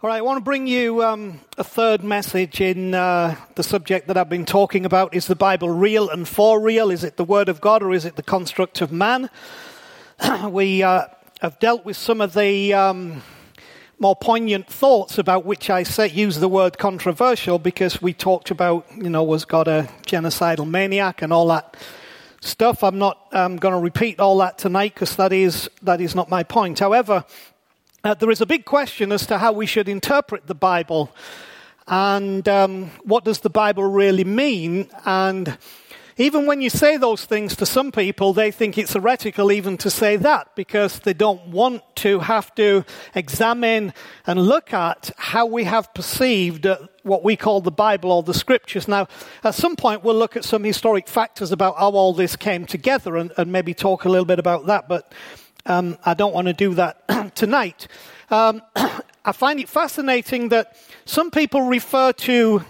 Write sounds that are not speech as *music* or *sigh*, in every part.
All right, I want to bring you um, a third message in uh, the subject that I've been talking about. Is the Bible real and for real? Is it the Word of God or is it the construct of man? *clears throat* we uh, have dealt with some of the um, more poignant thoughts about which I say, use the word controversial because we talked about, you know, was God a genocidal maniac and all that stuff. I'm not um, going to repeat all that tonight because that is, that is not my point. However, uh, there is a big question as to how we should interpret the Bible and um, what does the Bible really mean. And even when you say those things to some people, they think it's heretical even to say that because they don't want to have to examine and look at how we have perceived uh, what we call the Bible or the scriptures. Now, at some point, we'll look at some historic factors about how all this came together and, and maybe talk a little bit about that. But um, I don't want to do that *clears throat* tonight. Um, *clears throat* I find it fascinating that some people refer to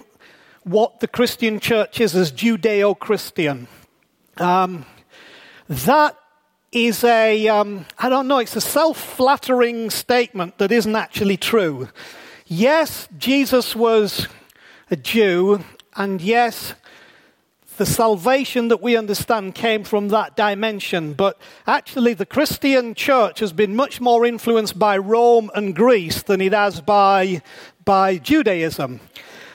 what the Christian church is as Judeo Christian. Um, that is a um, I don't know, it's a self flattering statement that isn't actually true. Yes, Jesus was a Jew, and yes, the salvation that we understand came from that dimension. But actually, the Christian church has been much more influenced by Rome and Greece than it has by, by Judaism.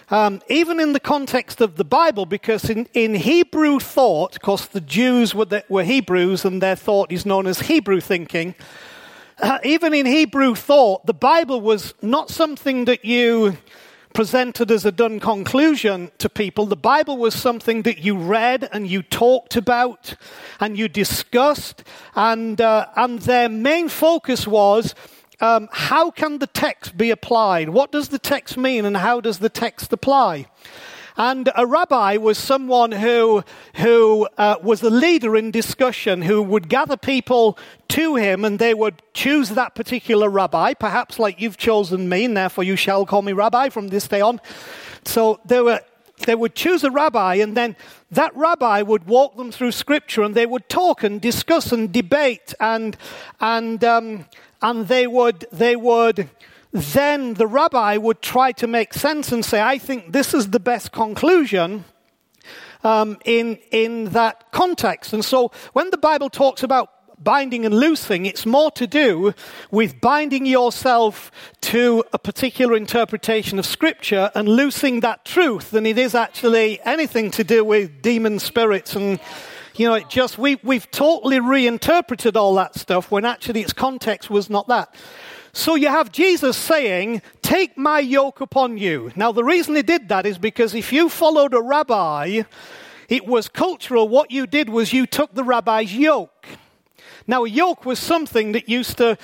Um, even in the context of the Bible, because in, in Hebrew thought, of course, the Jews were, the, were Hebrews and their thought is known as Hebrew thinking. Uh, even in Hebrew thought, the Bible was not something that you presented as a done conclusion to people. The Bible was something that you read and you talked about and you discussed, and, uh, and their main focus was um, how can the text be applied? What does the text mean, and how does the text apply? And a rabbi was someone who, who uh, was a leader in discussion, who would gather people to him and they would choose that particular rabbi, perhaps like you've chosen me, and therefore you shall call me rabbi from this day on. So they were they would choose a rabbi, and then that rabbi would walk them through scripture, and they would talk and discuss and debate, and and um, and they would they would then the rabbi would try to make sense and say, I think this is the best conclusion um, in, in that context. And so when the Bible talks about binding and loosing, it's more to do with binding yourself to a particular interpretation of Scripture and loosing that truth than it is actually anything to do with demon spirits and you know, it just we we've totally reinterpreted all that stuff when actually its context was not that. So you have Jesus saying, Take my yoke upon you. Now, the reason he did that is because if you followed a rabbi, it was cultural. What you did was you took the rabbi's yoke. Now, a yoke was something that used to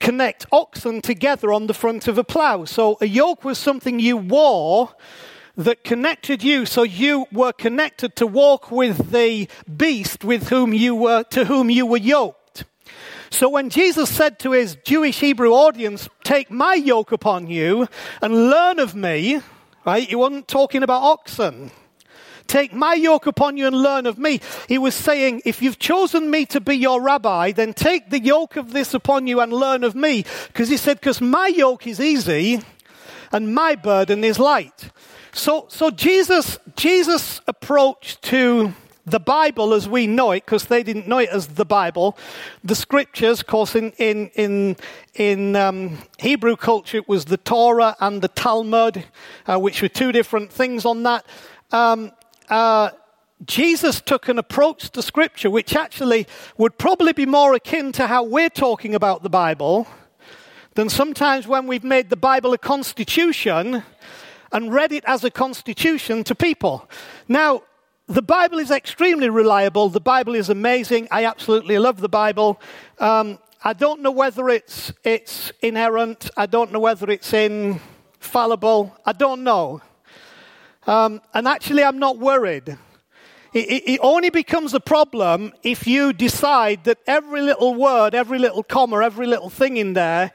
connect oxen together on the front of a plow. So a yoke was something you wore that connected you so you were connected to walk with the beast with whom you were to whom you were yoked. So when Jesus said to his Jewish Hebrew audience, Take my yoke upon you and learn of me, right? He wasn't talking about oxen. Take my yoke upon you and learn of me. He was saying, If you've chosen me to be your rabbi, then take the yoke of this upon you and learn of me. Because he said, Because my yoke is easy and my burden is light. So, so Jesus, Jesus' approach to the Bible as we know it, because they didn't know it as the Bible, the scriptures, of course, in, in, in, in um, Hebrew culture, it was the Torah and the Talmud, uh, which were two different things on that. Um, uh, Jesus took an approach to scripture which actually would probably be more akin to how we're talking about the Bible than sometimes when we've made the Bible a constitution and read it as a constitution to people. Now, the Bible is extremely reliable. The Bible is amazing. I absolutely love the Bible. Um, I don't know whether it's, it's inerrant. I don't know whether it's infallible. I don't know. Um, and actually, I'm not worried. It, it, it, only becomes a problem if you decide that every little word, every little comma, every little thing in there,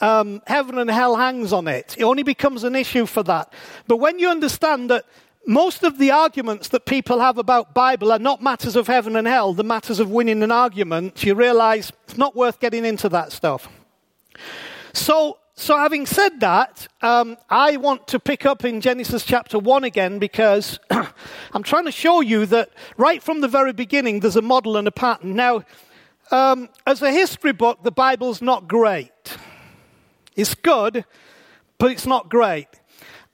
um, heaven and hell hangs on it. It only becomes an issue for that. But when you understand that most of the arguments that people have about Bible are not matters of heaven and hell, the matters of winning an argument, you realize it's not worth getting into that stuff. So, so having said that, um, I want to pick up in Genesis chapter 1 again because *clears throat* I'm trying to show you that right from the very beginning there's a model and a pattern. Now, um, as a history book, the Bible's not great. It's good, but it's not great.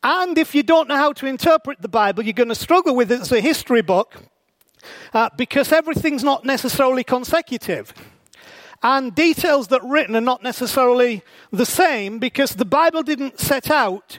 And if you don't know how to interpret the Bible, you're going to struggle with it as a history book uh, because everything's not necessarily consecutive. And details that are written are not necessarily the same because the Bible didn't set out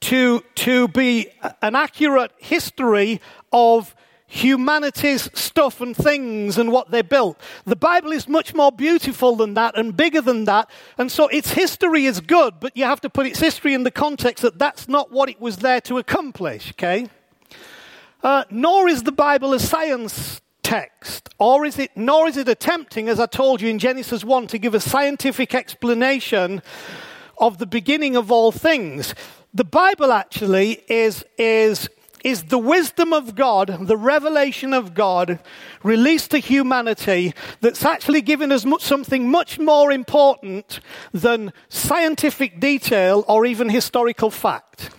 to, to be an accurate history of humanity's stuff and things and what they built. The Bible is much more beautiful than that and bigger than that. And so its history is good, but you have to put its history in the context that that's not what it was there to accomplish, okay? Uh, nor is the Bible a science text, or is it, nor is it attempting, as I told you in Genesis 1, to give a scientific explanation of the beginning of all things. The Bible actually is, is is the wisdom of God, the revelation of God released to humanity that's actually given us something much more important than scientific detail or even historical fact.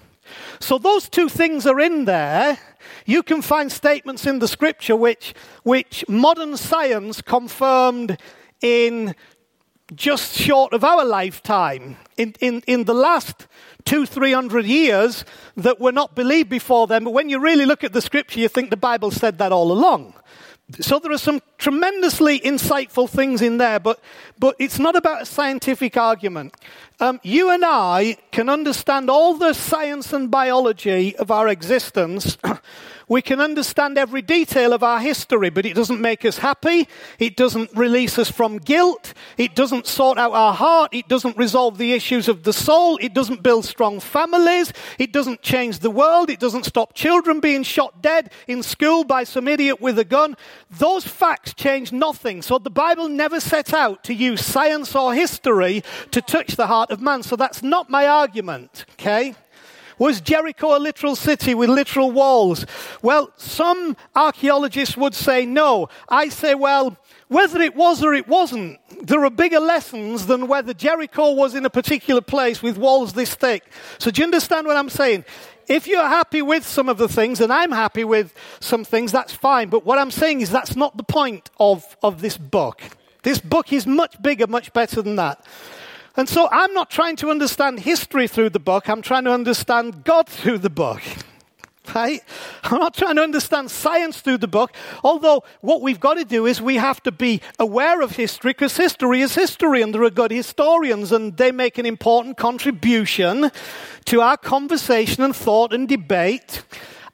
So those two things are in there. You can find statements in the scripture which, which modern science confirmed in just short of our lifetime. In, in, in the last two, three hundred years that were not believed before them. But when you really look at the scripture, you think the Bible said that all along. So there are some tremendously insightful things in there, but, but it's not about a scientific argument. Um, you and I can understand all the science and biology of our existence *clears throat* We can understand every detail of our history, but it doesn't make us happy. It doesn't release us from guilt. It doesn't sort out our heart. It doesn't resolve the issues of the soul. It doesn't build strong families. It doesn't change the world. It doesn't stop children being shot dead in school by some idiot with a gun. Those facts change nothing. So the Bible never set out to use science or history to touch the heart of man. So that's not my argument, okay? Was Jericho a literal city with literal walls? Well, some archaeologists would say no. I say, well, whether it was or it wasn't, there are bigger lessons than whether Jericho was in a particular place with walls this thick. So do you understand what I'm saying? If you're happy with some of the things, and I'm happy with some things, that's fine. But what I'm saying is that's not the point of, of this book. This book is much bigger, much better than that. And so I'm not trying to understand history through the book, I'm trying to understand God through the book. *laughs* Right? I'm not trying to understand science through the book, although what we've got to do is we have to be aware of history because history is history and there are good historians and they make an important contribution to our conversation and thought and debate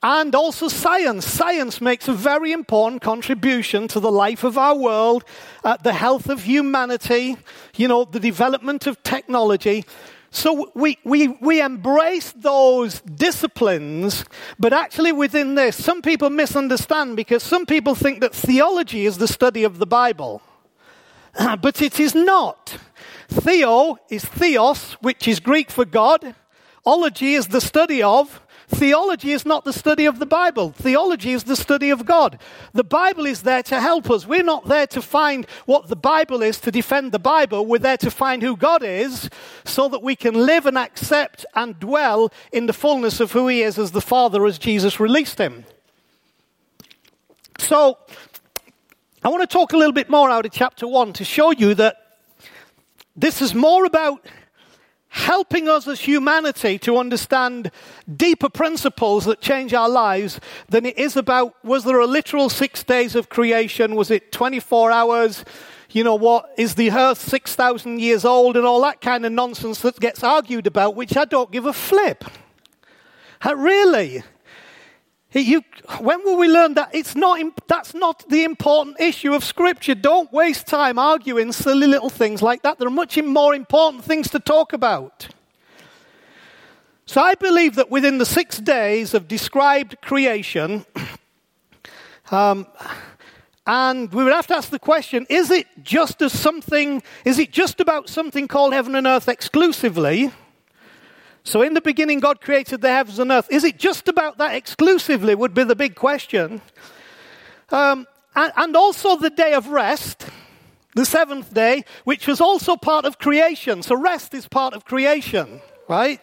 and also science. Science makes a very important contribution to the life of our world, uh, the health of humanity, you know, the development of technology. So we, we, we embrace those disciplines, but actually within this, some people misunderstand because some people think that theology is the study of the Bible. *clears throat* but it is not. Theo is theos, which is Greek for God. Ology is the study of. Theology is not the study of the Bible. Theology is the study of God. The Bible is there to help us. We're not there to find what the Bible is to defend the Bible. We're there to find who God is so that we can live and accept and dwell in the fullness of who He is as the Father as Jesus released Him. So, I want to talk a little bit more out of chapter 1 to show you that this is more about helping us as humanity to understand deeper principles that change our lives than it is about was there a literal six days of creation? Was it 24 hours? You know what? Is the earth 6,000 years old? And all that kind of nonsense that gets argued about, which I don't give a flip. Uh, really? You, when will we learn that it's not, that's not the important issue of Scripture? Don't waste time arguing silly little things like that. There are much more important things to talk about. So I believe that within the six days of described creation, *clears throat* um, and we would have to ask the question is it just as something, is it just about something called heaven and earth exclusively? So, in the beginning, God created the heavens and earth. Is it just about that exclusively? Would be the big question. Um, and, and also the day of rest. the seventh day, which was also part of creation. So rest is part of creation, right?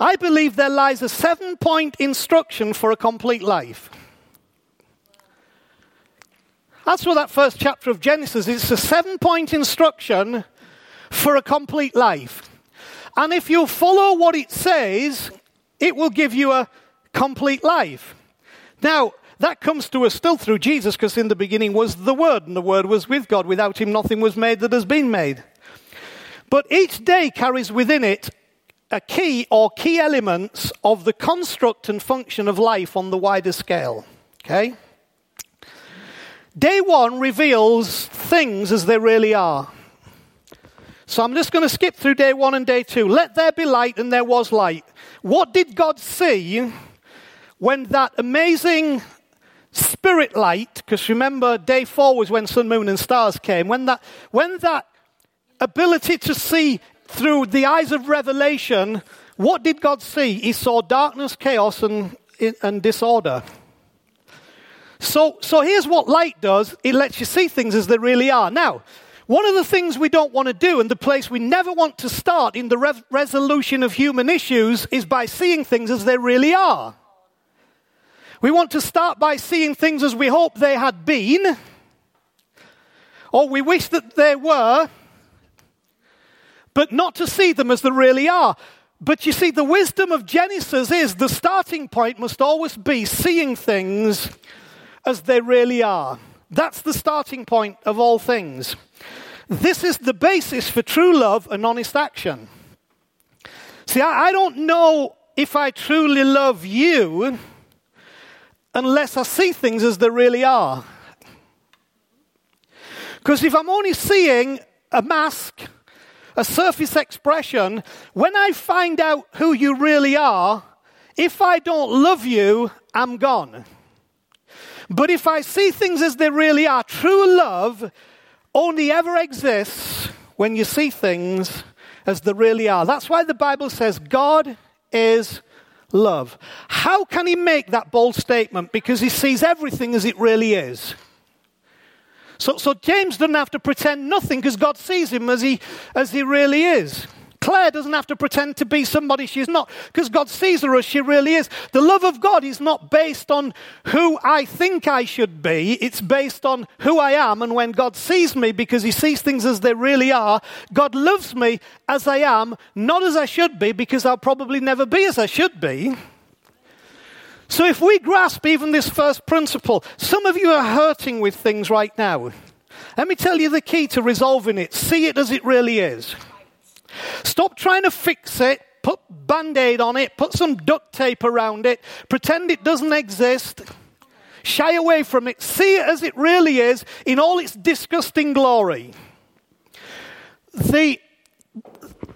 I believe there lies a seven point instruction for a complete life. That's what that first chapter of Genesis is. It's a seven point instruction for a complete life. And if you follow what it says, it will give you a complete life. Now, that comes to us still through Jesus, because in the beginning was the Word, and the Word was with God. Without Him, nothing was made that has been made. But each day carries within it a key or key elements of the construct and function of life on the wider scale. Okay? Day one reveals things as they really are. So I'm just going to skip through day one and day two. Let there be light, and there was light. What did God see when that amazing spirit light, because remember, day four was when sun, moon, and stars came, when that, when that ability to see through the eyes of revelation, what did God see? He saw darkness, chaos, and, and disorder. So, so here's what light does it lets you see things as they really are. Now, one of the things we don't want to do, and the place we never want to start in the re- resolution of human issues, is by seeing things as they really are. We want to start by seeing things as we hope they had been, or we wish that they were, but not to see them as they really are. But you see, the wisdom of Genesis is the starting point must always be seeing things as they really are. That's the starting point of all things. This is the basis for true love and honest action. See, I, I don't know if I truly love you unless I see things as they really are. Because if I'm only seeing a mask, a surface expression, when I find out who you really are, if I don't love you, I'm gone. But if I see things as they really are, true love only ever exists when you see things as they really are. That's why the Bible says God is love. How can he make that bold statement? Because he sees everything as it really is. So, so James doesn't have to pretend nothing because God sees him as he, as he really is. Claire doesn't have to pretend to be somebody she's not because God sees her as she really is. The love of God is not based on who I think I should be, it's based on who I am. And when God sees me, because He sees things as they really are, God loves me as I am, not as I should be, because I'll probably never be as I should be. So if we grasp even this first principle, some of you are hurting with things right now. Let me tell you the key to resolving it. See it as it really is. Stop trying to fix it, put band aid on it, put some duct tape around it, pretend it doesn't exist. Shy away from it. See it as it really is in all its disgusting glory. The,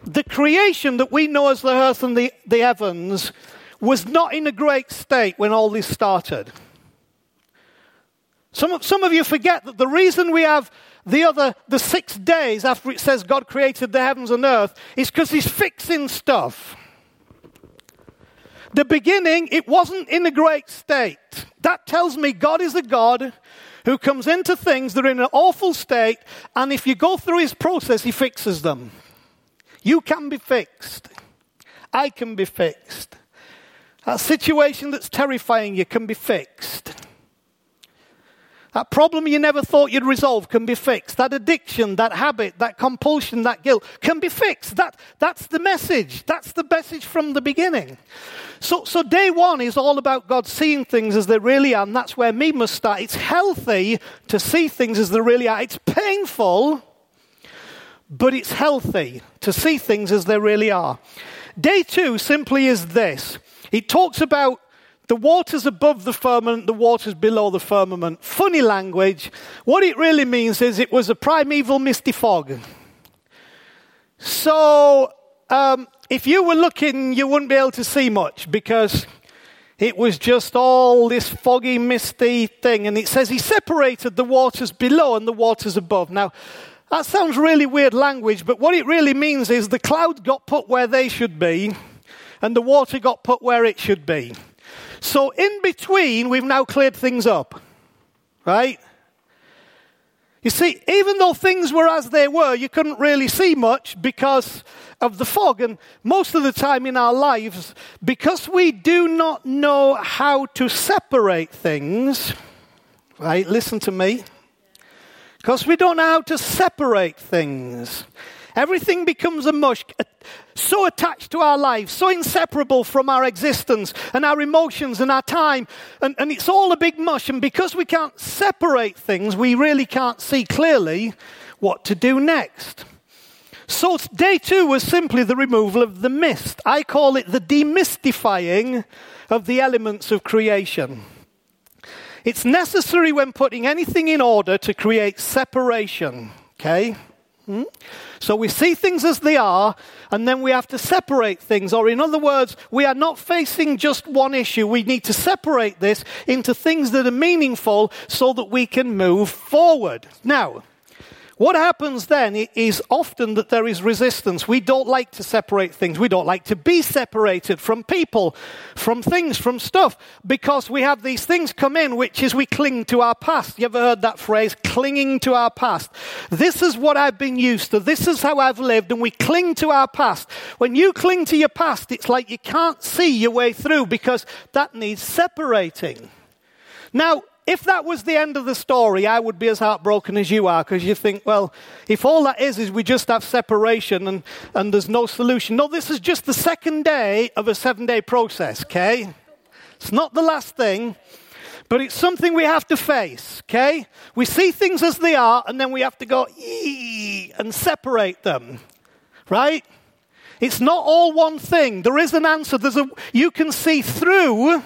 the creation that we know as the earth and the, the heavens was not in a great state when all this started. Some, some of you forget that the reason we have the other, the six days after it says God created the heavens and earth, is because He's fixing stuff. The beginning, it wasn't in a great state. That tells me God is a God who comes into things that are in an awful state, and if you go through His process, He fixes them. You can be fixed. I can be fixed. That situation that's terrifying you can be fixed. That problem you never thought you'd resolve can be fixed. That addiction, that habit, that compulsion, that guilt can be fixed. That, that's the message. That's the message from the beginning. So, so day one is all about God seeing things as they really are, and that's where me must start. It's healthy to see things as they really are. It's painful, but it's healthy to see things as they really are. Day two simply is this. It talks about the waters above the firmament, the waters below the firmament. Funny language. What it really means is it was a primeval misty fog. So, um, if you were looking, you wouldn't be able to see much because it was just all this foggy, misty thing. And it says he separated the waters below and the waters above. Now, that sounds really weird language, but what it really means is the cloud got put where they should be and the water got put where it should be. So in between, we've now cleared things up, right? You see, even though things were as they were, you couldn't really see much because of the fog. And most of the time in our lives, because we do not know how to separate things, right? Listen to me. Because we don't know how to separate things. Everything becomes a mush, so attached to our lives, so inseparable from our existence and our emotions and our time. And, and it's all a big mush. And because we can't separate things, we really can't see clearly what to do next. So day two was simply the removal of the mist. I call it the demystifying of the elements of creation. It's necessary when putting anything in order to create separation. Okay? Hmm? So we see things as they are, and then we have to separate things. Or, in other words, we are not facing just one issue. We need to separate this into things that are meaningful so that we can move forward. Now, what happens then is often that there is resistance. We don't like to separate things. We don't like to be separated from people, from things, from stuff, because we have these things come in, which is we cling to our past. You ever heard that phrase, clinging to our past? This is what I've been used to. This is how I've lived, and we cling to our past. When you cling to your past, it's like you can't see your way through because that needs separating. Now, if that was the end of the story, I would be as heartbroken as you are because you think, well, if all that is is we just have separation and, and there's no solution. No, this is just the second day of a seven day process, okay? It's not the last thing, but it's something we have to face, okay? We see things as they are and then we have to go and separate them, right? It's not all one thing. There is an answer. There's a, you can see through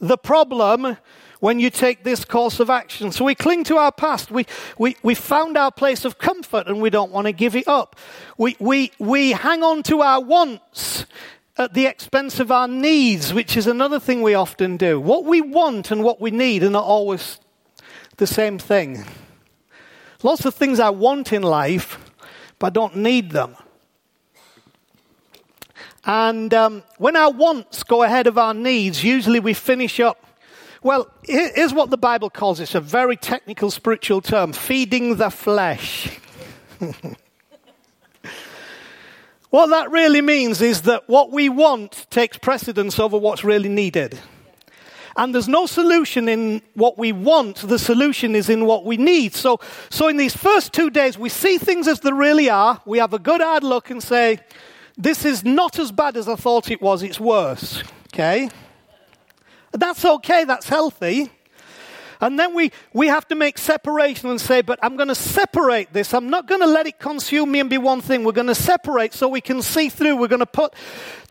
the problem when you take this course of action. So we cling to our past. We, we, we found our place of comfort and we don't want to give it up. We, we, we hang on to our wants at the expense of our needs, which is another thing we often do. What we want and what we need are not always the same thing. Lots of things I want in life, but I don't need them. And um, when our wants go ahead of our needs, usually we finish up well, here's what the Bible calls. It's a very technical spiritual term feeding the flesh. *laughs* what that really means is that what we want takes precedence over what's really needed. And there's no solution in what we want, the solution is in what we need. So, so in these first two days, we see things as they really are. We have a good hard look and say, this is not as bad as I thought it was, it's worse. Okay? That's okay, that's healthy. And then we, we have to make separation and say, but I'm going to separate this. I'm not going to let it consume me and be one thing. We're going to separate so we can see through. We're going to put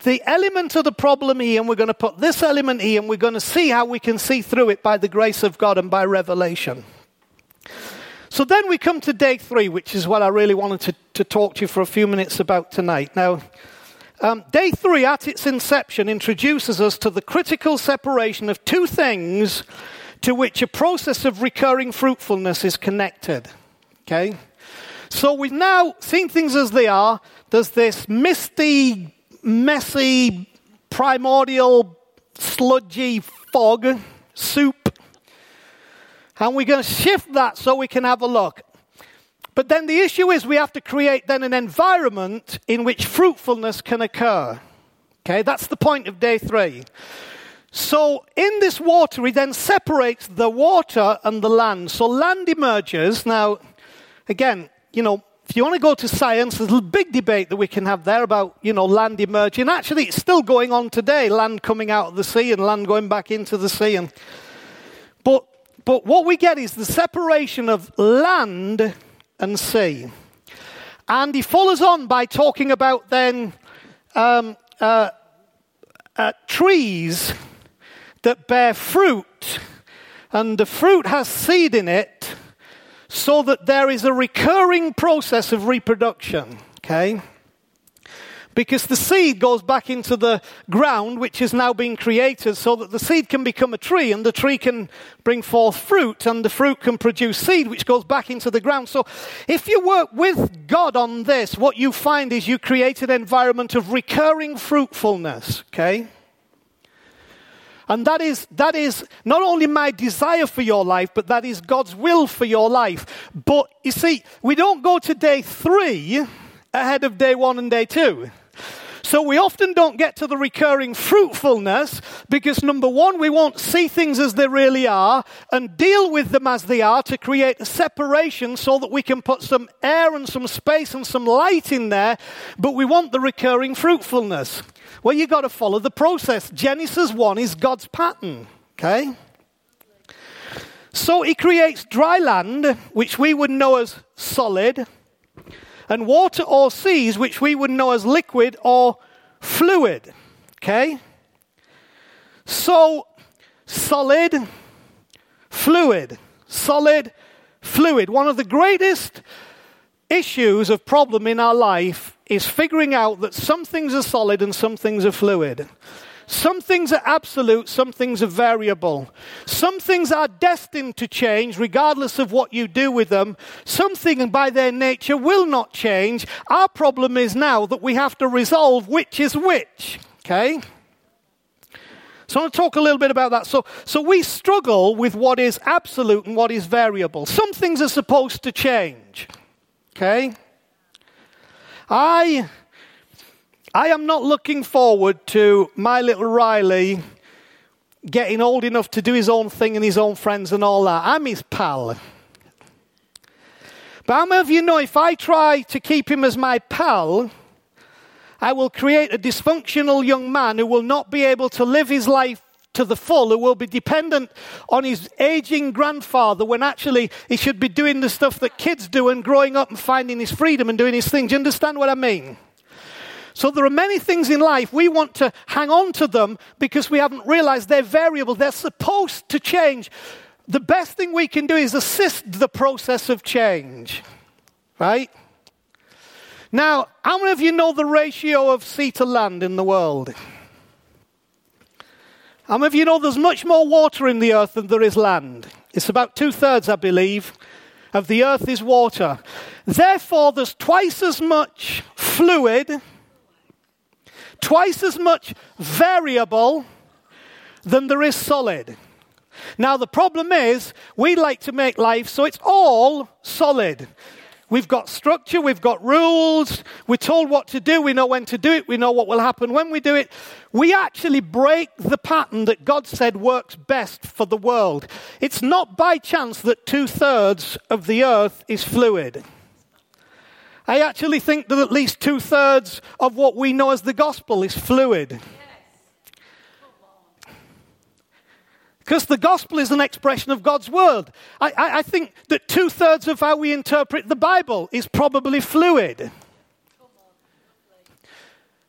the element of the problem here and we're going to put this element here and we're going to see how we can see through it by the grace of God and by revelation. So then we come to day three, which is what I really wanted to, to talk to you for a few minutes about tonight. Now, um, day three, at its inception, introduces us to the critical separation of two things to which a process of recurring fruitfulness is connected. Okay? So we've now seen things as they are. There's this misty, messy, primordial, sludgy fog, soup. And we're going to shift that so we can have a look. But then the issue is we have to create then an environment in which fruitfulness can occur. Okay, that's the point of day three. So in this water, he then separates the water and the land. So land emerges. Now, again, you know, if you want to go to science, there's a big debate that we can have there about, you know, land emerging. Actually, it's still going on today, land coming out of the sea and land going back into the sea. And, but, but what we get is the separation of land and sea. And he follows on by talking about then um, uh, uh, trees that bear fruit, and the fruit has seed in it, so that there is a recurring process of reproduction. Okay? Because the seed goes back into the ground, which is now being created, so that the seed can become a tree, and the tree can bring forth fruit, and the fruit can produce seed, which goes back into the ground. So, if you work with God on this, what you find is you create an environment of recurring fruitfulness, okay? And that is, that is not only my desire for your life, but that is God's will for your life. But you see, we don't go to day three ahead of day one and day two. So we often don't get to the recurring fruitfulness because number one, we won't see things as they really are and deal with them as they are to create a separation so that we can put some air and some space and some light in there, but we want the recurring fruitfulness. Well, you've got to follow the process. Genesis 1 is God's pattern, okay? So he creates dry land, which we would know as solid, and water or seas, which we would know as liquid or fluid. Okay? So, solid, fluid, solid, fluid. One of the greatest issues of problem in our life is figuring out that some things are solid and some things are fluid. Some things are absolute, some things are variable. Some things are destined to change regardless of what you do with them. Something by their nature will not change. Our problem is now that we have to resolve which is which. Okay? So I want to talk a little bit about that. So, so we struggle with what is absolute and what is variable. Some things are supposed to change. Okay? I I am not looking forward to my little Riley getting old enough to do his own thing and his own friends and all that. I'm his pal. But how many of you know if I try to keep him as my pal, I will create a dysfunctional young man who will not be able to live his life to the full, who will be dependent on his aging grandfather when actually he should be doing the stuff that kids do and growing up and finding his freedom and doing his thing. Do you understand what I mean? So there are many things in life we want to hang on to them because we haven't realized they're variable. They're supposed to change. The best thing we can do is assist the process of change. Right? Now, how many of you know the ratio of sea to land in the world? How many of you know there's much more water in the earth than there is land? It's about two thirds, I believe, of the earth is water. Therefore, there's twice as much fluid twice as much variable than there is solid. Now, the problem is, we like to make life so it's all solid. We've got structure, we've got rules, we're told what to do, we know when to do it, we know what will happen when we do it. We actually break the pattern that God said works best for the world. It's not by chance that two thirds of the earth is fluid. I actually think that at least two thirds of what we know as the gospel is fluid. Because the gospel is an expression of God's word. I, I, I think that two thirds of how we interpret the Bible is probably fluid.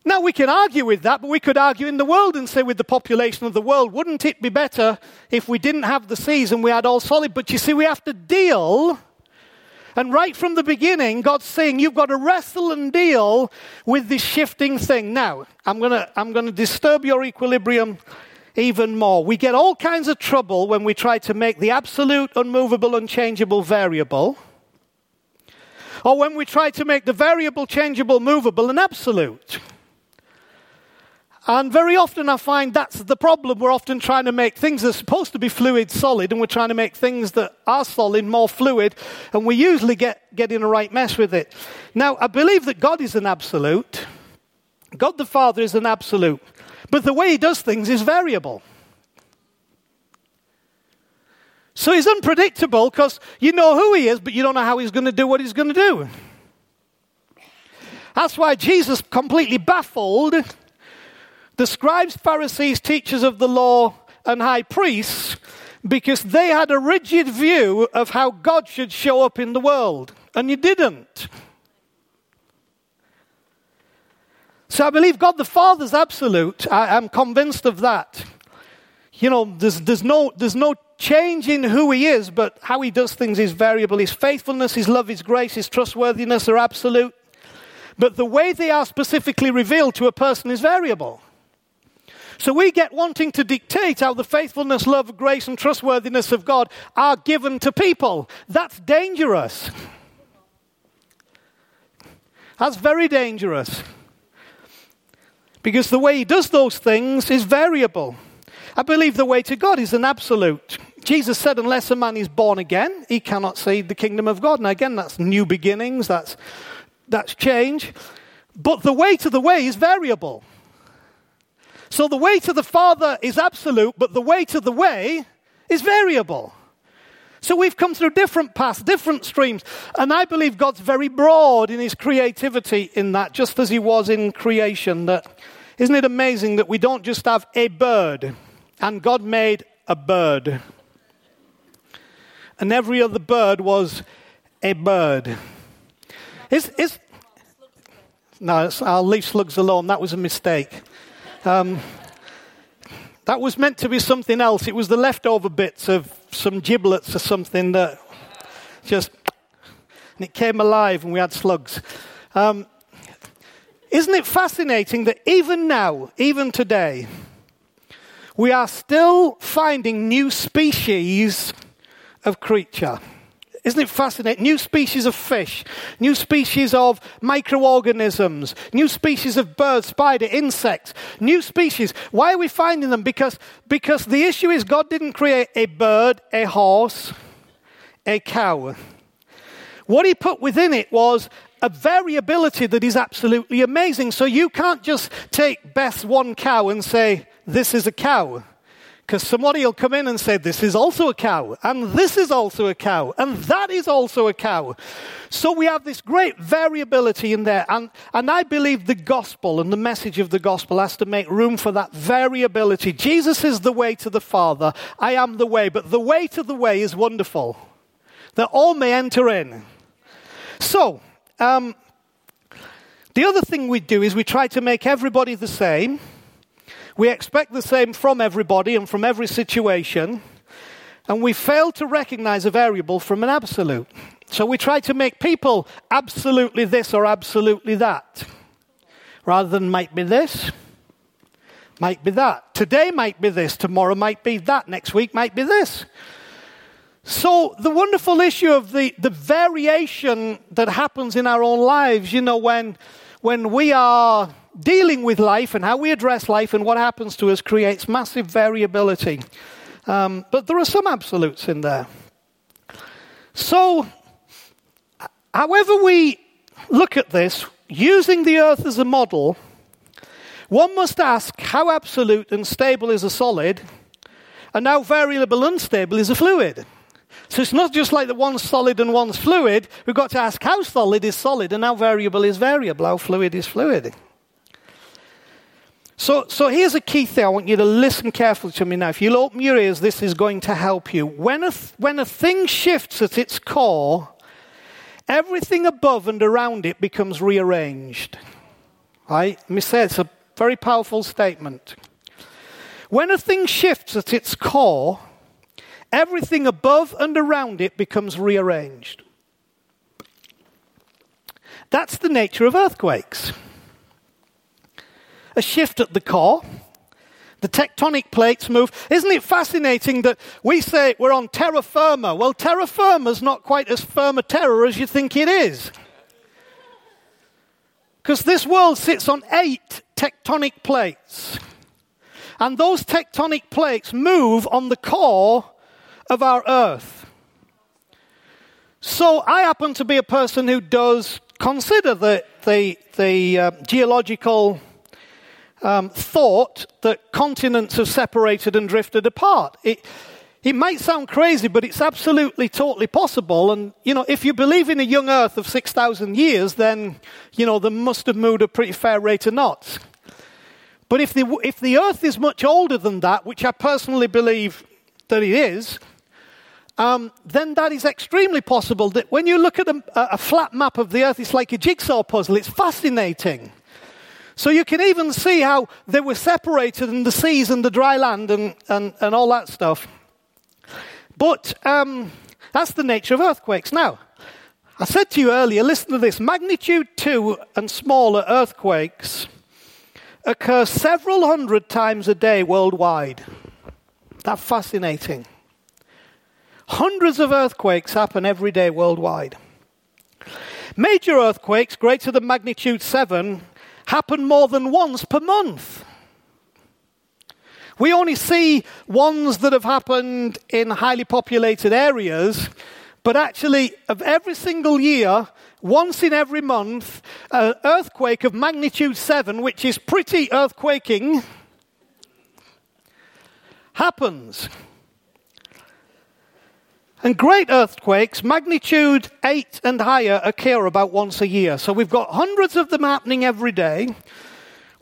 Now, we can argue with that, but we could argue in the world and say, with the population of the world, wouldn't it be better if we didn't have the seas and we had all solid? But you see, we have to deal and right from the beginning, God's saying you've got to wrestle and deal with this shifting thing. Now, I'm going to I'm going to disturb your equilibrium even more. We get all kinds of trouble when we try to make the absolute, unmovable, unchangeable variable, or when we try to make the variable, changeable, movable, and absolute. And very often I find that's the problem. We're often trying to make things that are supposed to be fluid solid, and we're trying to make things that are solid more fluid, and we usually get, get in a right mess with it. Now, I believe that God is an absolute. God the Father is an absolute. But the way he does things is variable. So he's unpredictable because you know who he is, but you don't know how he's going to do what he's going to do. That's why Jesus completely baffled the scribes, Pharisees, teachers of the law, and high priests, because they had a rigid view of how God should show up in the world, and you didn't. So I believe God the Father's absolute. I, am convinced of that. You know, there's, there's, no, there's no change in who He is, but how He does things is variable. His faithfulness, His love, His grace, His trustworthiness are absolute. But the way they are specifically revealed to a person is variable. So we get wanting to dictate how the faithfulness, love, grace, and trustworthiness of God are given to people. That's dangerous. That's very dangerous. Because the way he does those things is variable. I believe the way to God is an absolute. Jesus said, unless a man is born again, he cannot see the kingdom of God. Now, again, that's new beginnings, that's, that's change. But the way to the way is variable. So the way to the Father is absolute, but the way to the way is variable. So we've come through different paths, different streams. And I believe God's very broad in his creativity in that, just as he was in creation. That isn't it amazing that we don't just have a bird, and God made a bird. And every other bird was a bird. Is, is, no, I'll leave slugs alone. That was a mistake. Um, that was meant to be something else. It was the leftover bits of some giblets or something that just, and it came alive and we had slugs. Um, isn't it fascinating that even now, even today, we are still finding new species of creature? Isn't it fascinating? New species of fish, new species of microorganisms, new species of birds, spider, insects, new species. Why are we finding them? Because, because the issue is God didn't create a bird, a horse, a cow. What he put within it was a variability that is absolutely amazing. So you can't just take Beth's one cow and say, This is a cow. Because somebody will come in and say, This is also a cow, and this is also a cow, and that is also a cow. So we have this great variability in there. And, and I believe the gospel and the message of the gospel has to make room for that variability. Jesus is the way to the Father. I am the way. But the way to the way is wonderful, that all may enter in. So, um, the other thing we do is we try to make everybody the same. We expect the same from everybody and from every situation, and we fail to recognize a variable from an absolute. So we try to make people absolutely this or absolutely that, rather than might be this, might be that. Today might be this, tomorrow might be that, next week might be this. So, the wonderful issue of the, the variation that happens in our own lives, you know, when, when we are dealing with life and how we address life and what happens to us creates massive variability. Um, but there are some absolutes in there. So, however we look at this, using the earth as a model, one must ask how absolute and stable is a solid, and how variable and unstable is a fluid. So it's not just like the one's solid and one's fluid. We've got to ask how solid is solid and how variable is variable, how fluid is fluid. So, so here's a key thing. I want you to listen carefully to me now. If you'll open your ears, this is going to help you. When a, th- when a thing shifts at its core, everything above and around it becomes rearranged. Let me say it's a very powerful statement. When a thing shifts at its core, everything above and around it becomes rearranged. That's the nature of earthquakes a shift at the core. The tectonic plates move. Isn't it fascinating that we say we're on terra firma? Well, terra firma is not quite as firm a terror as you think it is. Because this world sits on eight tectonic plates. And those tectonic plates move on the core of our earth. So I happen to be a person who does consider the, the, the uh, geological um, thought that continents have separated and drifted apart. It, it might sound crazy, but it's absolutely, totally possible. And, you know, if you believe in a young Earth of 6,000 years, then, you know, they must have moved a pretty fair rate of knots. But if the, if the Earth is much older than that, which I personally believe that it is, um, then that is extremely possible. That when you look at a, a flat map of the Earth, it's like a jigsaw puzzle. It's fascinating. So you can even see how they were separated in the seas and the dry land and, and, and all that stuff. But um, that's the nature of earthquakes. Now, I said to you earlier, listen to this magnitude 2 and smaller earthquakes occur several hundred times a day worldwide. That's fascinating. Hundreds of earthquakes happen every day worldwide. Major earthquakes greater than magnitude 7 happen more than once per month. We only see ones that have happened in highly populated areas, but actually, of every single year, once in every month, an earthquake of magnitude 7, which is pretty earthquaking, happens. And great earthquakes, magnitude 8 and higher, occur about once a year. So we've got hundreds of them happening every day.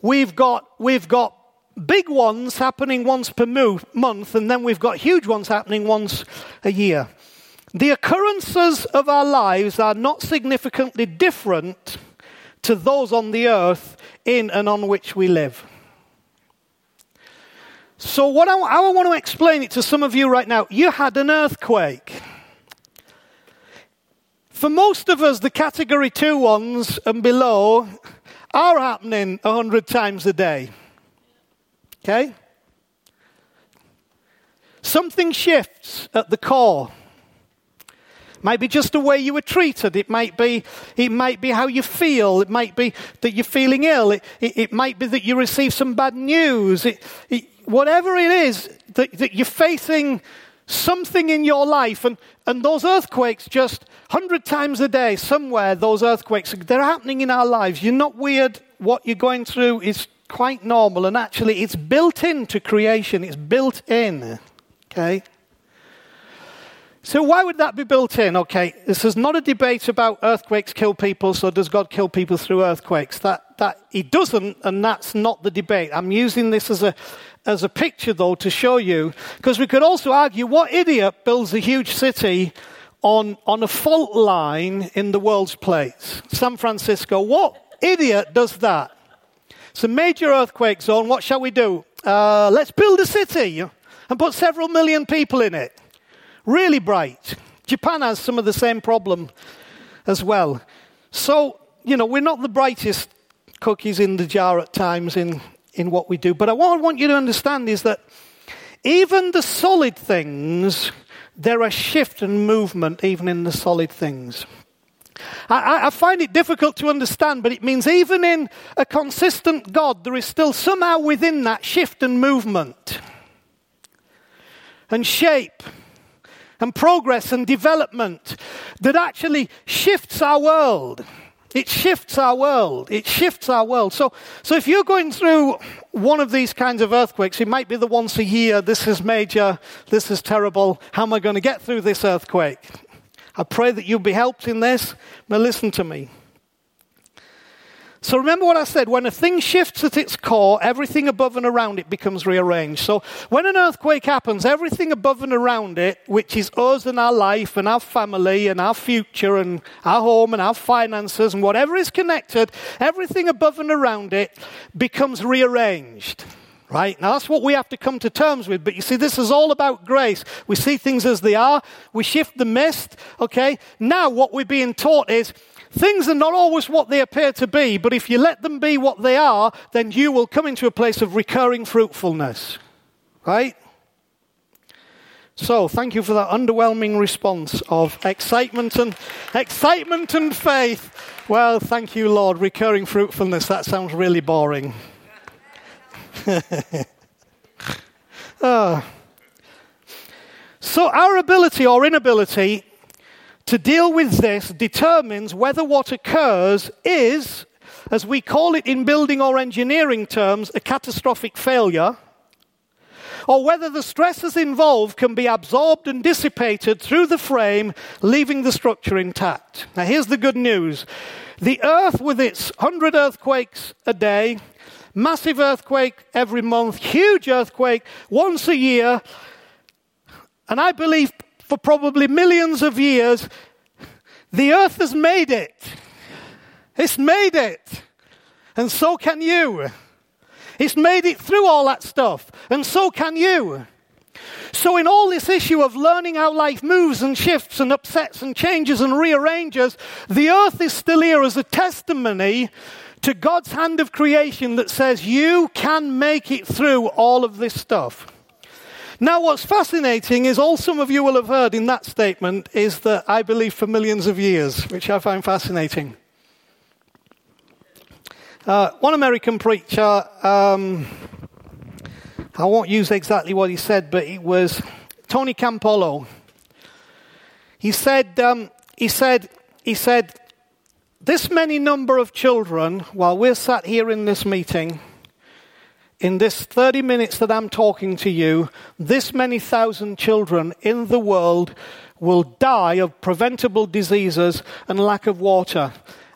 We've got, we've got big ones happening once per month, and then we've got huge ones happening once a year. The occurrences of our lives are not significantly different to those on the earth in and on which we live. So, what I, I want to explain it to some of you right now, you had an earthquake. For most of us, the category two ones and below are happening 100 times a day. Okay? Something shifts at the core. Might be just the way you were treated. It might be, it might be how you feel. It might be that you're feeling ill. It, it, it might be that you receive some bad news. It, whatever it is that, that you're facing something in your life, and, and those earthquakes just 100 times a day, somewhere, those earthquakes, they're happening in our lives. You're not weird. What you're going through is quite normal, and actually, it's built into creation, it's built in. Okay? So, why would that be built in? Okay, this is not a debate about earthquakes kill people, so does God kill people through earthquakes? That, that He doesn't, and that's not the debate. I'm using this as a, as a picture, though, to show you, because we could also argue what idiot builds a huge city on, on a fault line in the world's place? San Francisco. What idiot does that? It's a major earthquake zone. What shall we do? Uh, let's build a city and put several million people in it. Really bright. Japan has some of the same problem as well. So, you know, we're not the brightest cookies in the jar at times in, in what we do. But what I want you to understand is that even the solid things, there are shift and movement even in the solid things. I, I, find it difficult to understand, but it means even in a consistent God, there is still somehow within that shift and movement and shape and progress and development that actually shifts our world. It shifts our world. It shifts our world. So, so if you're going through one of these kinds of earthquakes, it might be the once a year, this is major, this is terrible, how am I going to get through this earthquake? I pray that you'll be helped in this, but listen to me. So remember what I said when a thing shifts at its core, everything above and around it becomes rearranged. So when an earthquake happens, everything above and around it, which is us and our life and our family and our future and our home and our finances and whatever is connected, everything above and around it becomes rearranged. Right? Now that's what we have to come to terms with. But you see, this is all about grace. We see things as they are. We shift the mist. Okay? Now what we're being taught is Things are not always what they appear to be, but if you let them be what they are, then you will come into a place of recurring fruitfulness. Right? So, thank you for that underwhelming response of excitement and excitement and faith. Well, thank you, Lord. Recurring fruitfulness. That sounds really boring. oh. *laughs* So, our ability or inability to deal with this determines whether what occurs is, as we call it in building or engineering terms, a catastrophic failure, or whether the stresses involved can be absorbed and dissipated through the frame, leaving the structure intact. Now, here's the good news the Earth, with its 100 earthquakes a day, massive earthquake every month, huge earthquake once a year, and I believe for probably millions of years, the earth has made it. It's made it. And so can you. It's made it through all that stuff. And so can you. So, in all this issue of learning how life moves and shifts and upsets and changes and rearranges, the earth is still here as a testimony to God's hand of creation that says you can make it through all of this stuff. Now, what's fascinating is all some of you will have heard in that statement is that I believe for millions of years, which I find fascinating. Uh, one American preacher, um, I won't use exactly what he said, but it was Tony Campolo. He said, um, he said, he said, this many number of children, while we're sat here in this meeting, in this 30 minutes that I'm talking to you, this many thousand children in the world will die of preventable diseases and lack of water.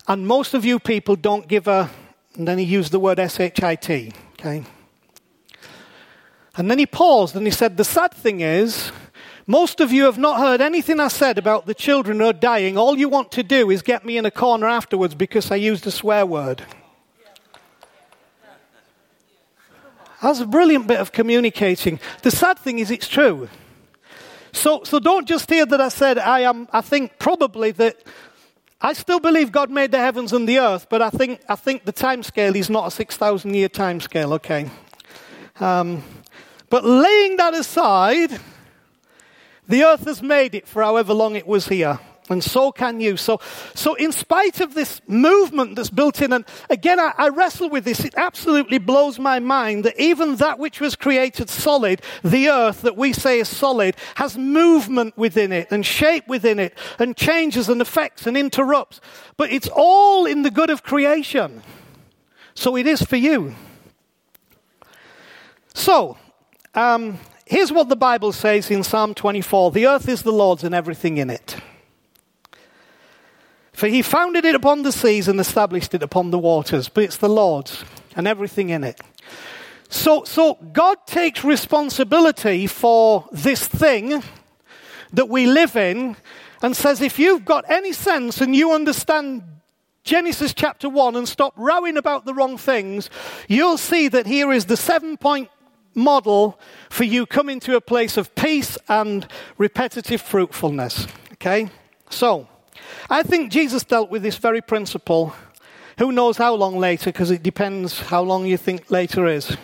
And most of you people don't give a, and then he used the word S-H-I-T, okay? And then he paused and he said, The sad thing is, most of you have not heard anything I said about the children who are dying. All you want to do is get me in a corner afterwards because I used a swear word. That's a brilliant bit of communicating. The sad thing is, it's true. So, so don't just hear that I said I am. I think probably that I still believe God made the heavens and the earth, but I think I think the time scale is not a six thousand year time scale. Okay, um, but laying that aside, the earth has made it for however long it was here. And so can you. So, so in spite of this movement that's built in, and again, I, I, wrestle with this, it absolutely blows my mind that even that which was created solid, the earth that we say is solid, has movement within it, and shape within it, and changes and affects and interrupts. But it's all in the good of creation. So it is for you. So, um, here's what the Bible says in Psalm 24 The earth is the Lord's and everything in it. For he founded it upon the seas and established it upon the waters, but it's the Lord's and everything in it. So, so God takes responsibility for this thing that we live in and says, if you've got any sense and you understand Genesis chapter 1 and stop rowing about the wrong things, you'll see that here is the seven point model for you coming to a place of peace and repetitive fruitfulness. Okay? So, I think Jesus dealt with this very principle. Who knows how long later, because it depends how long you think later is.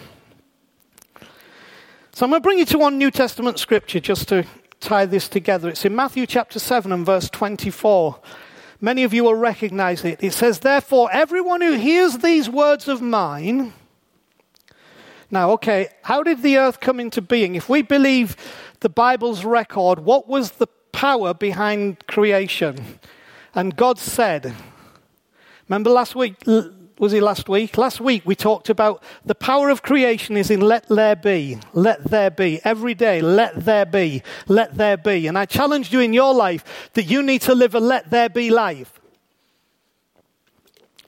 So I'm going to bring you to one New Testament scripture just to tie this together. It's in Matthew chapter 7 and verse 24. Many of you will recognize it. It says, Therefore, everyone who hears these words of mine, now, okay, how did the earth come into being? If we believe the Bible's record, what was the power behind creation? And God said, remember last week, was it last week? Last week we talked about the power of creation is in let there be, let there be. Every day, let there be, let there be. And I challenged you in your life that you need to live a let there be life.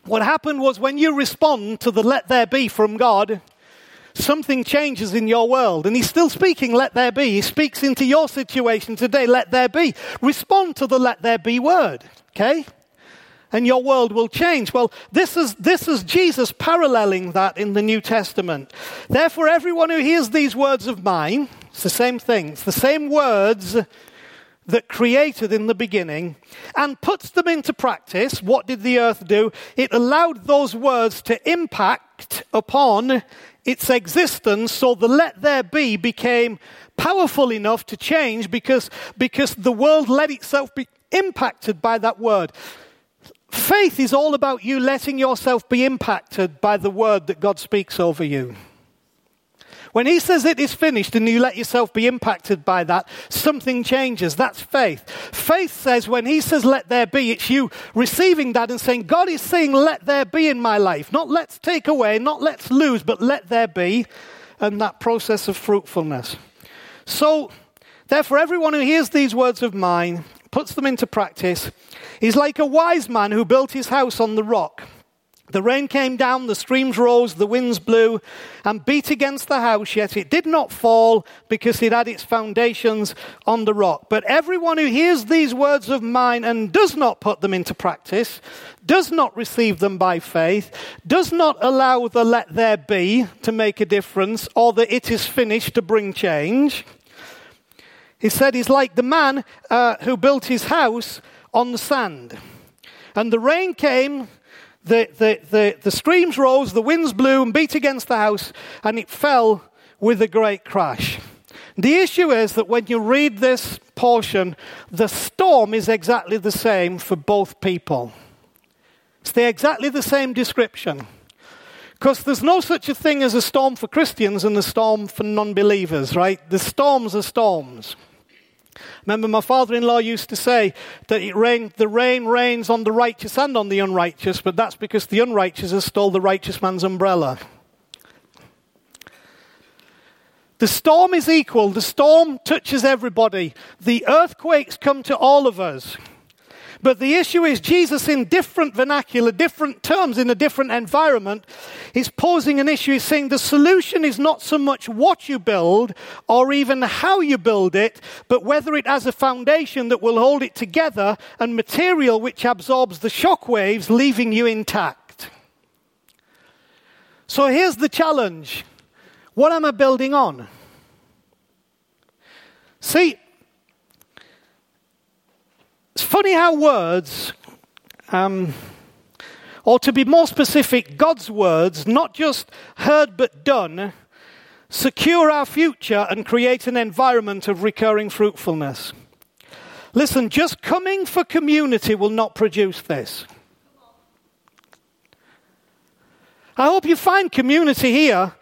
What happened was when you respond to the let there be from God, something changes in your world. And he's still speaking, let there be. He speaks into your situation today, let there be. Respond to the let there be word, okay? And your world will change. Well, this is, this is Jesus paralleling that in the New Testament. Therefore, everyone who hears these words of mine, it's the same thing, it's the same words that created in the beginning and puts them into practice, what did the earth do? It allowed those words to impact upon its existence so the let there be became powerful enough to change because, because the world let itself be impacted by that word. Faith is all about you letting yourself be impacted by the word that God speaks over you. When he says it is finished and you let yourself be impacted by that, something changes. That's faith. Faith says when he says let there be, it's you receiving that and saying, God is saying let there be in my life. Not let's take away, not let's lose, but let there be. And that process of fruitfulness. So, therefore, everyone who hears these words of mine, puts them into practice, He's like a wise man who built his house on the rock. The rain came down, the streams rose, the winds blew and beat against the house, yet it did not fall because it had its foundations on the rock. But everyone who hears these words of mine and does not put them into practice, does not receive them by faith, does not allow the let there be to make a difference or the it is finished to bring change. He said he's like the man uh, who built his house on the sand. And the rain came, the, the, the, the streams rose, the winds blew and beat against the house, and it fell with a great crash. The issue is that when you read this portion, the storm is exactly the same for both people. It's the, exactly the same description. Because there's no such a thing as a storm for Christians and a storm for non believers, right? The storms are storms. Remember, my father in law used to say that rain, the rain rains on the righteous and on the unrighteous, but that's because the unrighteous has stole the righteous man's umbrella. The storm is equal. The storm touches everybody. The earthquakes come to all of us. But the issue is Jesus, in different vernacular, different terms, in a different environment, is posing an issue. He's saying the solution is not so much what you build or even how you build it, but whether it has a foundation that will hold it together and material which absorbs the shock waves, leaving you intact. So here's the challenge what am I building on? See, it's funny how words, um, or to be more specific, God's words, not just heard but done, secure our future and create an environment of recurring fruitfulness. Listen, just coming for community will not produce this. I hope you find community here,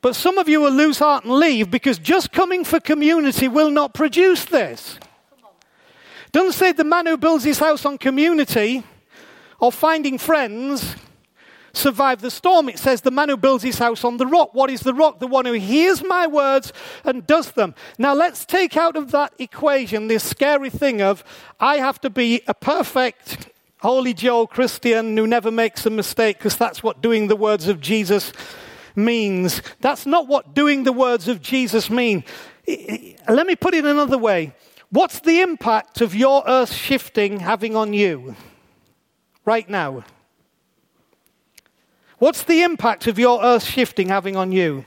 but some of you will lose heart and leave because just coming for community will not produce this. Doesn't say the man who builds his house on community or finding friends survive the storm. It says the man who builds his house on the rock. What is the rock? The one who hears my words and does them. Now let's take out of that equation this scary thing of I have to be a perfect holy Joe Christian who never makes a mistake because that's what doing the words of Jesus means. That's not what doing the words of Jesus mean. Let me put it another way. What's the impact of your earth shifting having on you right now? What's the impact of your earth shifting having on you?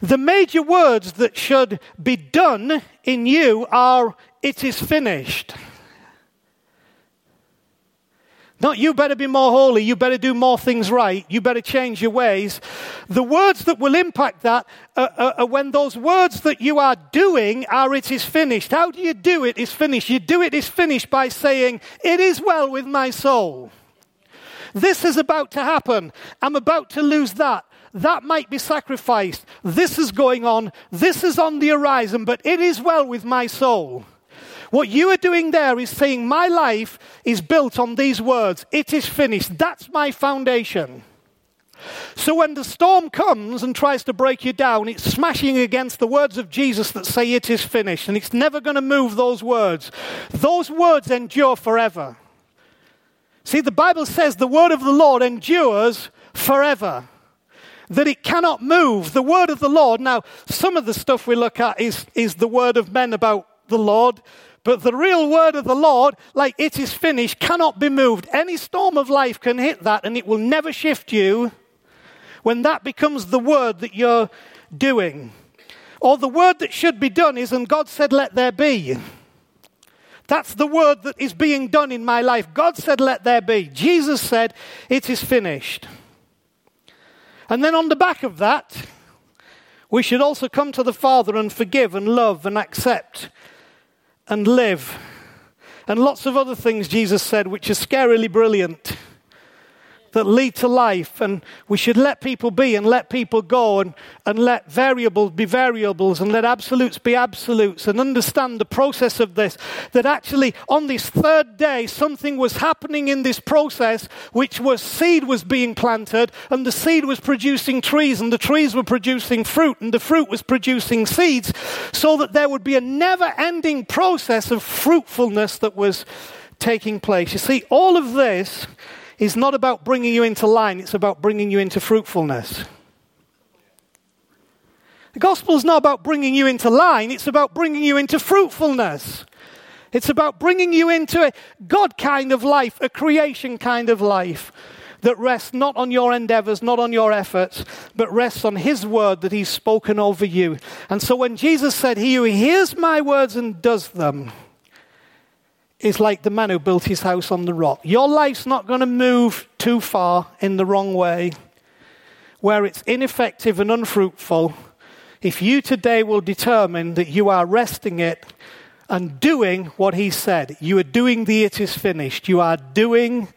The major words that should be done in you are, it is finished. Not you better be more holy, you better do more things right, you better change your ways. The words that will impact that are, are, are, when those words that you are doing are it is finished. How do you do it is finished? You do it is finished by saying, It is well with my soul. This is about to happen. I'm about to lose that. That might be sacrificed. This is going on. This is on the horizon, but it is well with my soul. What you are doing there is saying, My life is built on these words. It is finished. That's my foundation. So when the storm comes and tries to break you down, it's smashing against the words of Jesus that say it is finished, and it's never going to move those words. Those words endure forever. See, the Bible says the word of the Lord endures forever. That it cannot move. The word of the Lord. Now, some of the stuff we look at is, is the word of men about the Lord. But the real word of the Lord, like it is finished, cannot be moved. Any storm of life can hit that and it will never shift you when that becomes the word that you're doing. Or the word that should be done is, and God said, let there be. That's the word that is being done in my life. God said, let there be. Jesus said, it is finished. And then on the back of that, we should also come to the Father and forgive and love and accept and live. And lots of other things Jesus said, which are scarily brilliant that lead to life. And we should let people be and let people go and, and let variables be variables and let absolutes be absolutes and understand the process of this. That actually, on this third day, something was happening in this process, which was seed was being planted, and the seed was producing trees, and the trees were producing fruit, and the fruit was producing seeds, so that there would be a never ending process of fruitfulness that was taking place. You see, all of this is not about bringing you into line, it's about bringing you into fruitfulness. The gospel is not about bringing you into line, it's about bringing you into fruitfulness. It's about bringing you into a God kind of life, a creation kind of life that rests not on your endeavors, not on your efforts, but rests on His word that He's spoken over you. And so when Jesus said, He who hears my words and does them, is like the man who built his house on the rock. Your life's not going to move too far in the wrong way where it's ineffective and unfruitful if you today will determine that you are resting it and doing what he said. You are doing the it is finished. You are doing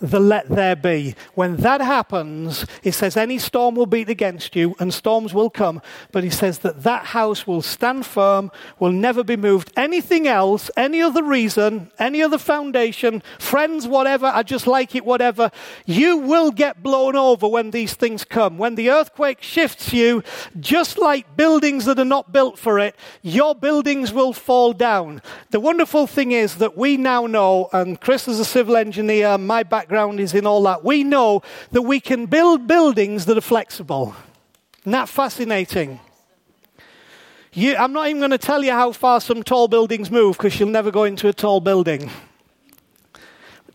the let there be. When that happens, he says any storm will beat against you and storms will come, but he says that that house will stand firm, will never be moved. Anything else, any other reason, any other foundation, friends, whatever, I just like it, whatever, you will get blown over when these things come. When the earthquake shifts you, just like buildings that are not built for it, your buildings will fall down. The wonderful thing is that we now know, and Chris is a civil engineer, my background background is in all that, we know that we can build buildings that are flexible. Isn't that fascinating? You, I'm not even going to tell you how far some tall buildings move because you'll never go into a tall building.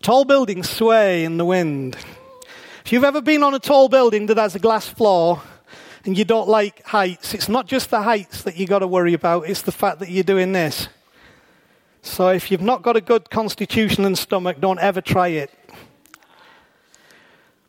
Tall buildings sway in the wind. If you've ever been on a tall building that has a glass floor and you don't like heights, it's not just the heights that you've got to worry about, it's the fact that you're doing this. So if you've not got a good constitution and stomach, don't ever try it.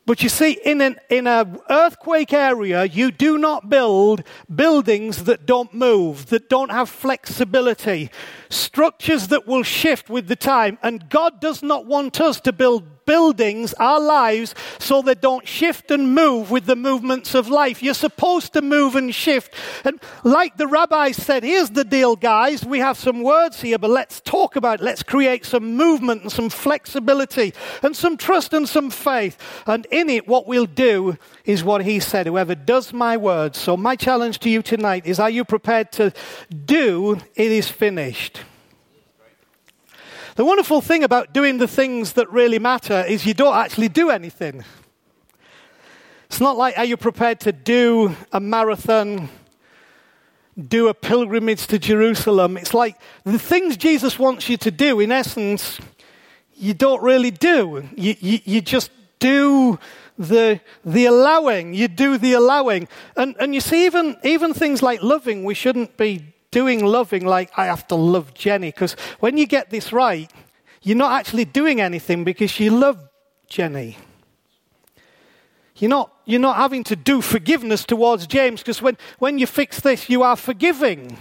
But you see, in an in a earthquake area, you do not build buildings that don't move, that don't have flexibility, structures that will shift with the time. And God does not want us to build buildings, our lives, so they don't shift and move with the movements of life. You're supposed to move and shift. And like the rabbi said, here's the deal, guys. We have some words here, but let's talk about it. Let's create some movement and some flexibility and some trust and some faith. And in it, what we'll do is what he said whoever does my words. So, my challenge to you tonight is are you prepared to do? It is finished. The wonderful thing about doing the things that really matter is you don't actually do anything. It's not like are you prepared to do a marathon, do a pilgrimage to Jerusalem. It's like the things Jesus wants you to do, in essence, you don't really do. You, you, you just do the, the allowing. You do the allowing. And, and you see, even, even things like loving, we shouldn't be doing loving like I have to love Jenny. Because when you get this right, you're not actually doing anything because you love Jenny. You're not, you're not having to do forgiveness towards James because when, when you fix this, you are forgiving.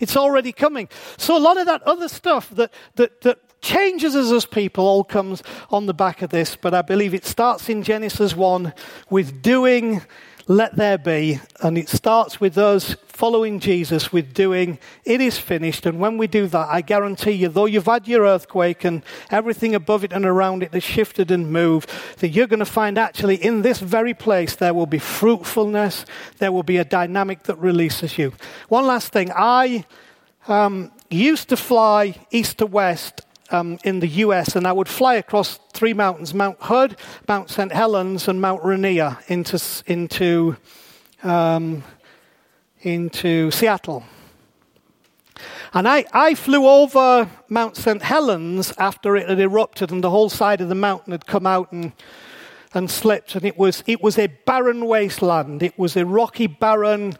It's already coming. So a lot of that other stuff that, that, that changes us as people all comes on the back of this, but I believe it starts in Genesis 1 with doing let there be. And it starts with us following Jesus, with doing, it is finished. And when we do that, I guarantee you, though you've had your earthquake and everything above it and around it has shifted and moved, that you're going to find actually in this very place there will be fruitfulness, there will be a dynamic that releases you. One last thing. I um, used to fly east to west um, in the US, and I would fly across three mountains Mount Hood, Mount St. Helens, and Mount Rainier into, into, um, into Seattle. And I, I flew over Mount St. Helens after it had erupted and the whole side of the mountain had come out and, and slipped. And it was, it was a barren wasteland. It was a rocky, barren,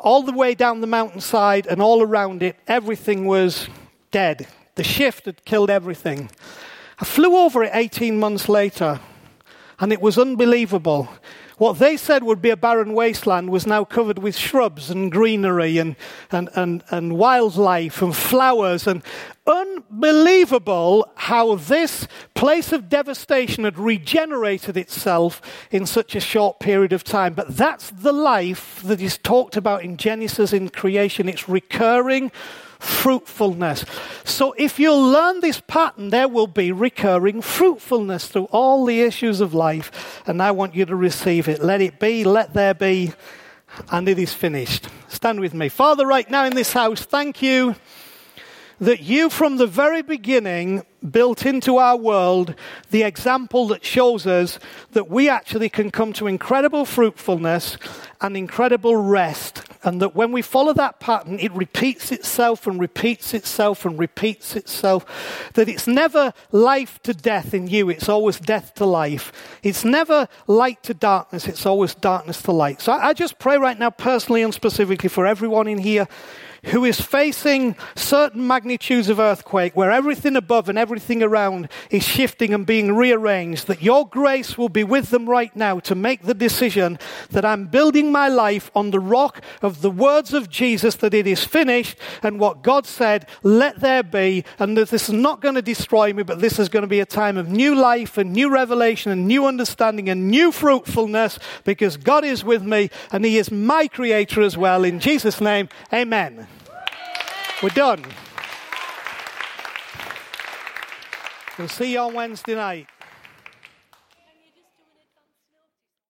all the way down the mountainside and all around it, everything was dead. The shift had killed everything. I flew over it 18 months later, and it was unbelievable. What they said would be a barren wasteland was now covered with shrubs and greenery and, and, and, and wildlife and flowers. And unbelievable how this place of devastation had regenerated itself in such a short period of time. But that's the life that is talked about in Genesis in creation. It's recurring fruitfulness. So if you learn this pattern, there will be recurring fruitfulness through all the issues of life. And I want you to receive it. Let it be, let there be, and it is finished. Stand with me. Father, right now in this house, thank you that you from the very beginning built into our world the example that shows us that we actually can come to incredible fruitfulness and incredible rest. And that when we follow that pattern, it repeats itself and repeats itself and repeats itself. That it's never life to death in you, it's always death to life. It's never light to darkness, it's always darkness to light. So I just pray right now, personally and specifically, for everyone in here who is facing certain magnitudes of earthquake where everything above and everything around is shifting and being rearranged, that your grace will be with them right now to make the decision that I'm building my life on the rock of the words of Jesus, that it is finished, and what God said, let there be, and that this is not going to destroy me, but this is going to be a time of new life and new revelation and new understanding and new fruitfulness because God is with me and He is my creator as well. In Jesus' name, amen. We're done. We'll see you on Wednesday night.